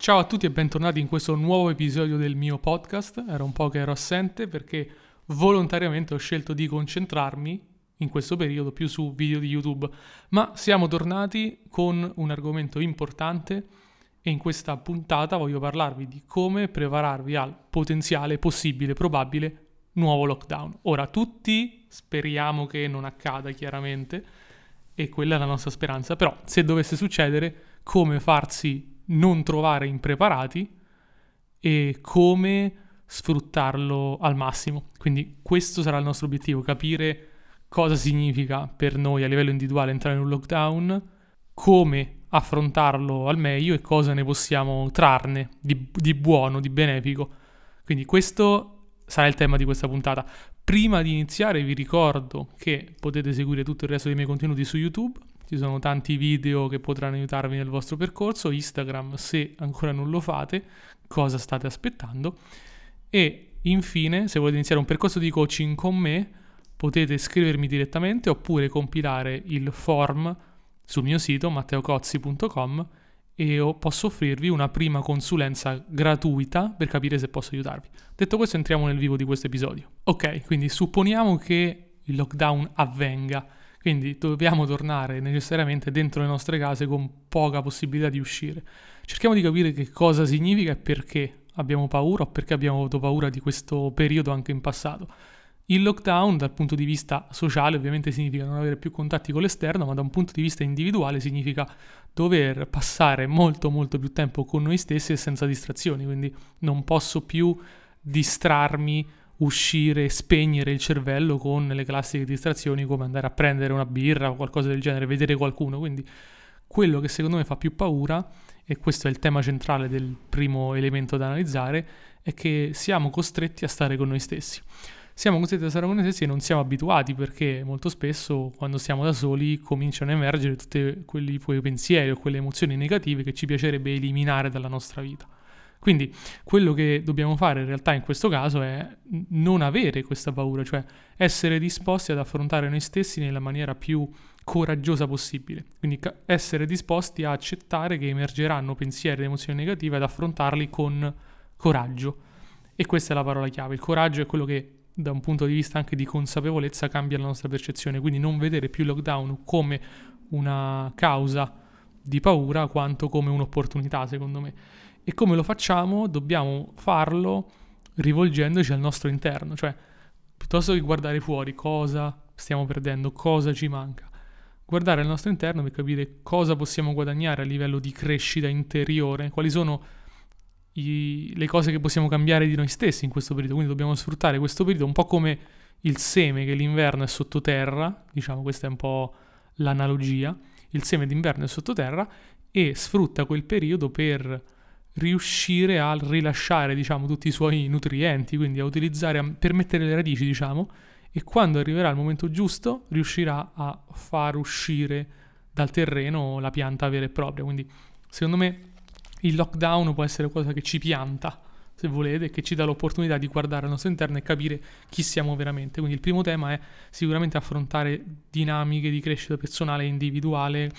Ciao a tutti e bentornati in questo nuovo episodio del mio podcast. Era un po' che ero assente perché volontariamente ho scelto di concentrarmi in questo periodo più su video di YouTube, ma siamo tornati con un argomento importante e in questa puntata voglio parlarvi di come prepararvi al potenziale, possibile, probabile nuovo lockdown. Ora tutti speriamo che non accada chiaramente e quella è la nostra speranza, però se dovesse succedere come farsi non trovare impreparati e come sfruttarlo al massimo. Quindi questo sarà il nostro obiettivo, capire cosa significa per noi a livello individuale entrare in un lockdown, come affrontarlo al meglio e cosa ne possiamo trarne di, di buono, di benefico. Quindi questo sarà il tema di questa puntata. Prima di iniziare vi ricordo che potete seguire tutto il resto dei miei contenuti su YouTube, ci sono tanti video che potranno aiutarvi nel vostro percorso, Instagram se ancora non lo fate, cosa state aspettando e infine se volete iniziare un percorso di coaching con me potete scrivermi direttamente oppure compilare il form sul mio sito matteocozzi.com e posso offrirvi una prima consulenza gratuita per capire se posso aiutarvi. Detto questo entriamo nel vivo di questo episodio. Ok, quindi supponiamo che il lockdown avvenga quindi dobbiamo tornare necessariamente dentro le nostre case con poca possibilità di uscire. Cerchiamo di capire che cosa significa e perché abbiamo paura o perché abbiamo avuto paura di questo periodo anche in passato. Il lockdown dal punto di vista sociale ovviamente significa non avere più contatti con l'esterno, ma da un punto di vista individuale significa dover passare molto molto più tempo con noi stessi e senza distrazioni, quindi non posso più distrarmi uscire, spegnere il cervello con le classiche distrazioni come andare a prendere una birra o qualcosa del genere, vedere qualcuno. Quindi quello che secondo me fa più paura, e questo è il tema centrale del primo elemento da analizzare, è che siamo costretti a stare con noi stessi. Siamo costretti a stare con noi stessi e non siamo abituati perché molto spesso quando siamo da soli cominciano a emergere tutti quei pensieri o quelle emozioni negative che ci piacerebbe eliminare dalla nostra vita. Quindi quello che dobbiamo fare in realtà in questo caso è non avere questa paura, cioè essere disposti ad affrontare noi stessi nella maniera più coraggiosa possibile. Quindi essere disposti a accettare che emergeranno pensieri ed emozioni negative ad affrontarli con coraggio. E questa è la parola chiave. Il coraggio è quello che da un punto di vista anche di consapevolezza cambia la nostra percezione, quindi non vedere più il lockdown come una causa di paura quanto come un'opportunità, secondo me. E come lo facciamo? Dobbiamo farlo rivolgendoci al nostro interno, cioè piuttosto che guardare fuori cosa stiamo perdendo, cosa ci manca, guardare al nostro interno per capire cosa possiamo guadagnare a livello di crescita interiore, quali sono i, le cose che possiamo cambiare di noi stessi in questo periodo. Quindi dobbiamo sfruttare questo periodo un po' come il seme che l'inverno è sottoterra, diciamo questa è un po' l'analogia, il seme d'inverno è sottoterra e sfrutta quel periodo per riuscire a rilasciare, diciamo, tutti i suoi nutrienti, quindi a utilizzare, per mettere le radici, diciamo, e quando arriverà il momento giusto riuscirà a far uscire dal terreno la pianta vera e propria. Quindi, secondo me, il lockdown può essere qualcosa che ci pianta, se volete, che ci dà l'opportunità di guardare al nostro interno e capire chi siamo veramente. Quindi il primo tema è sicuramente affrontare dinamiche di crescita personale e individuale,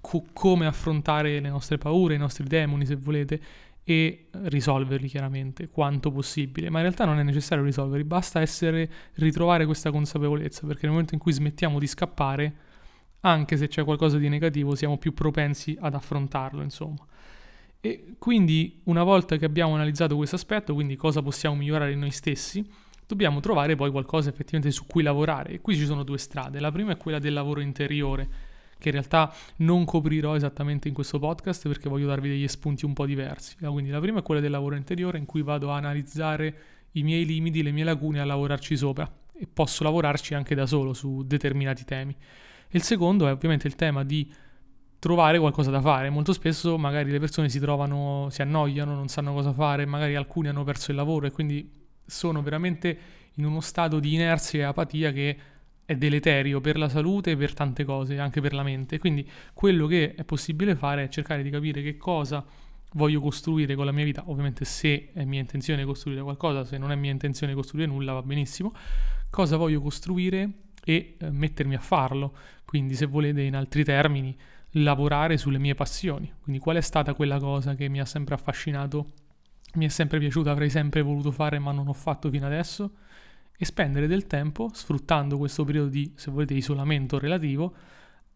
co- come affrontare le nostre paure, i nostri demoni, se volete, e risolverli chiaramente quanto possibile, ma in realtà non è necessario risolverli, basta essere ritrovare questa consapevolezza, perché nel momento in cui smettiamo di scappare, anche se c'è qualcosa di negativo, siamo più propensi ad affrontarlo, insomma. E quindi una volta che abbiamo analizzato questo aspetto, quindi cosa possiamo migliorare noi stessi, dobbiamo trovare poi qualcosa effettivamente su cui lavorare. E qui ci sono due strade. La prima è quella del lavoro interiore, che in realtà non coprirò esattamente in questo podcast perché voglio darvi degli spunti un po' diversi. Quindi la prima è quella del lavoro interiore in cui vado a analizzare i miei limiti, le mie lacune, a lavorarci sopra e posso lavorarci anche da solo su determinati temi. E il secondo è ovviamente il tema di trovare qualcosa da fare. Molto spesso magari le persone si trovano, si annoiano, non sanno cosa fare, magari alcuni hanno perso il lavoro e quindi sono veramente in uno stato di inerzia e apatia che è deleterio per la salute e per tante cose, anche per la mente. Quindi quello che è possibile fare è cercare di capire che cosa voglio costruire con la mia vita, ovviamente se è mia intenzione costruire qualcosa, se non è mia intenzione costruire nulla va benissimo, cosa voglio costruire e eh, mettermi a farlo. Quindi se volete in altri termini lavorare sulle mie passioni. Quindi qual è stata quella cosa che mi ha sempre affascinato, mi è sempre piaciuta, avrei sempre voluto fare ma non ho fatto fino adesso? E spendere del tempo, sfruttando questo periodo di, se volete, isolamento relativo,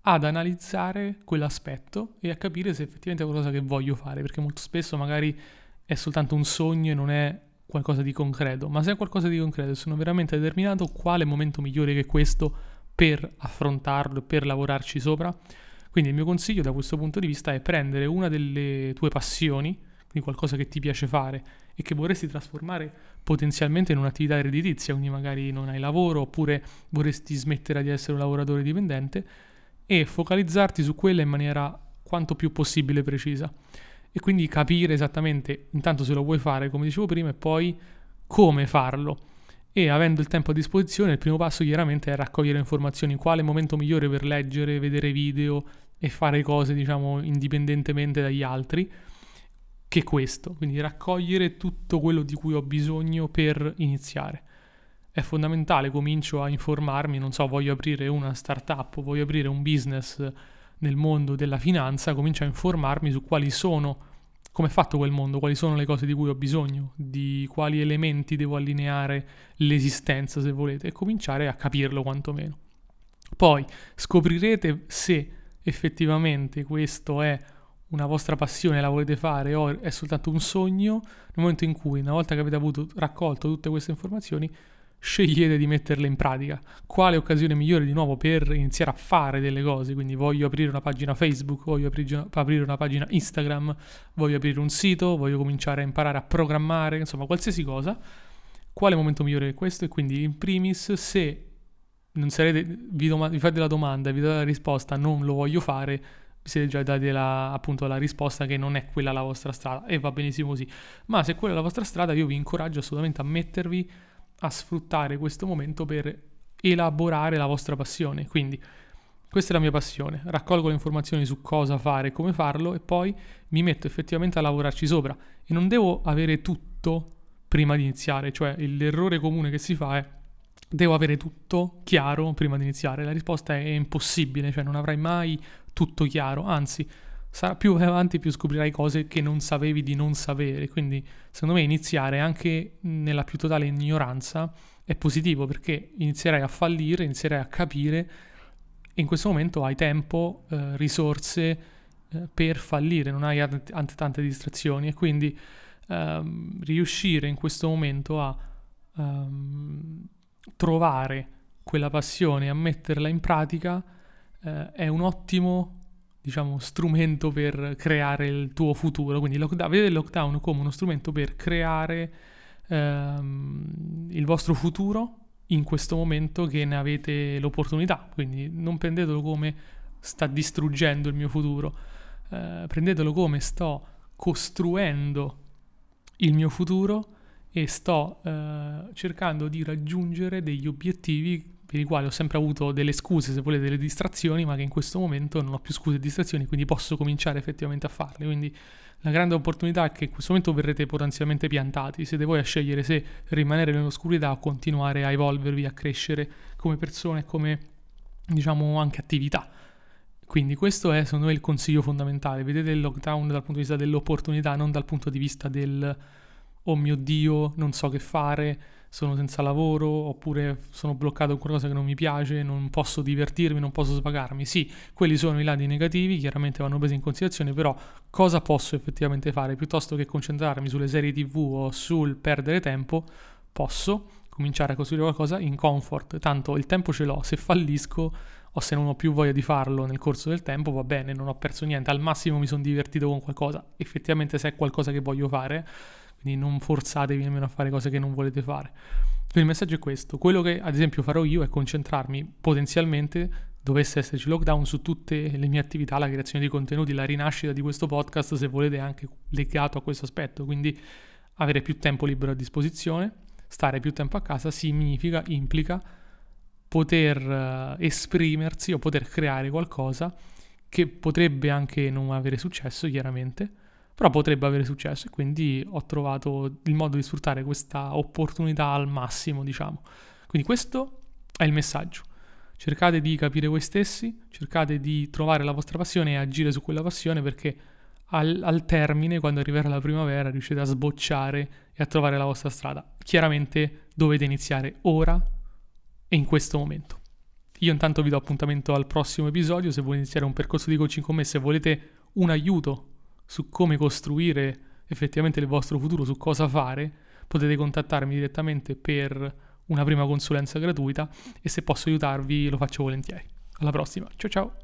ad analizzare quell'aspetto e a capire se effettivamente è qualcosa che voglio fare, perché molto spesso magari è soltanto un sogno e non è qualcosa di concreto, ma se è qualcosa di concreto e sono veramente determinato, quale momento migliore che questo per affrontarlo, per lavorarci sopra? Quindi il mio consiglio da questo punto di vista è prendere una delle tue passioni, quindi qualcosa che ti piace fare e che vorresti trasformare potenzialmente in un'attività redditizia, quindi magari non hai lavoro oppure vorresti smettere di essere un lavoratore dipendente e focalizzarti su quella in maniera quanto più possibile precisa. E quindi capire esattamente intanto se lo vuoi fare come dicevo prima e poi come farlo e avendo il tempo a disposizione il primo passo chiaramente è raccogliere informazioni quale momento migliore per leggere, vedere video e fare cose diciamo indipendentemente dagli altri che questo, quindi raccogliere tutto quello di cui ho bisogno per iniziare. È fondamentale, comincio a informarmi, non so, voglio aprire una startup, voglio aprire un business nel mondo della finanza, comincio a informarmi su quali sono, come è fatto quel mondo, quali sono le cose di cui ho bisogno, di quali elementi devo allineare l'esistenza, se volete, e cominciare a capirlo quantomeno. Poi scoprirete se effettivamente questo è una vostra passione la volete fare o è soltanto un sogno, nel momento in cui, una volta che avete avuto raccolto tutte queste informazioni, scegliete di metterle in pratica. Quale occasione migliore di nuovo per iniziare a fare delle cose? Quindi voglio aprire una pagina Facebook, voglio aprire una pagina Instagram, voglio aprire un sito, voglio cominciare a imparare a programmare, insomma qualsiasi cosa. Quale momento migliore che questo? E quindi in primis se non sarete, vi, dom- vi fate la domanda vi date la risposta non lo voglio fare, siete già dati la, appunto la risposta che non è quella la vostra strada e va benissimo così. Ma se quella è la vostra strada, io vi incoraggio assolutamente a mettervi a sfruttare questo momento per elaborare la vostra passione. Quindi questa è la mia passione, raccolgo le informazioni su cosa fare come farlo e poi mi metto effettivamente a lavorarci sopra e non devo avere tutto prima di iniziare, cioè l'errore comune che si fa è devo avere tutto chiaro prima di iniziare. La risposta è impossibile, cioè non avrai mai tutto chiaro, anzi sarà più avanti più scoprirai cose che non sapevi di non sapere, quindi secondo me iniziare anche nella più totale ignoranza è positivo perché inizierai a fallire, inizierai a capire e in questo momento hai tempo, eh, risorse eh, per fallire, non hai ant- tante distrazioni. E quindi ehm, riuscire in questo momento a ehm, trovare quella passione, a metterla in pratica eh, è un ottimo diciamo, strumento per creare il tuo futuro. Quindi lockdown, vedete il lockdown come uno strumento per creare ehm, il vostro futuro in questo momento che ne avete l'opportunità. Quindi non prendetelo come sta distruggendo il mio futuro, eh, prendetelo come sto costruendo il mio futuro e sto eh, cercando di raggiungere degli obiettivi per i quali ho sempre avuto delle scuse, se volete, delle distrazioni, ma che in questo momento non ho più scuse e distrazioni, quindi posso cominciare effettivamente a farle. Quindi la grande opportunità è che in questo momento verrete potenzialmente piantati, siete voi a scegliere se rimanere nell'oscurità o continuare a evolvervi, a crescere come persone, come diciamo anche attività. Quindi questo è secondo me il consiglio fondamentale. Vedete il lockdown dal punto di vista dell'opportunità, non dal punto di vista del oh mio Dio, non so che fare, sono senza lavoro oppure sono bloccato con qualcosa che non mi piace, non posso divertirmi, non posso svagarmi. Sì, quelli sono i lati negativi, chiaramente vanno presi in considerazione, però cosa posso effettivamente fare? Piuttosto che concentrarmi sulle serie TV o sul perdere tempo, posso cominciare a costruire qualcosa in comfort, tanto il tempo ce l'ho, se fallisco o se non ho più voglia di farlo nel corso del tempo, va bene, non ho perso niente, al massimo mi sono divertito con qualcosa, effettivamente se è qualcosa che voglio fare, quindi non forzatevi nemmeno a fare cose che non volete fare. Quindi il messaggio è questo, quello che ad esempio farò io è concentrarmi potenzialmente, dovesse esserci lockdown, su tutte le mie attività, la creazione di contenuti, la rinascita di questo podcast, se volete anche legato a questo aspetto, quindi avere più tempo libero a disposizione, stare più tempo a casa significa, implica poter uh, esprimersi o poter creare qualcosa che potrebbe anche non avere successo, chiaramente, però potrebbe avere successo e quindi ho trovato il modo di sfruttare questa opportunità al massimo, diciamo. Quindi questo è il messaggio. cercate di capire voi stessi, cercate di trovare la vostra passione e agire su quella passione perché al, al termine, quando arriverà la primavera, riuscite a sbocciare e a trovare la vostra strada. Chiaramente dovete iniziare ora e in questo momento. Io intanto vi do appuntamento al prossimo episodio, se volete iniziare un percorso di coaching con me, se volete un aiuto su come costruire effettivamente il vostro futuro, su cosa fare, potete contattarmi direttamente per una prima consulenza gratuita e se posso aiutarvi lo faccio volentieri. Alla prossima, ciao ciao!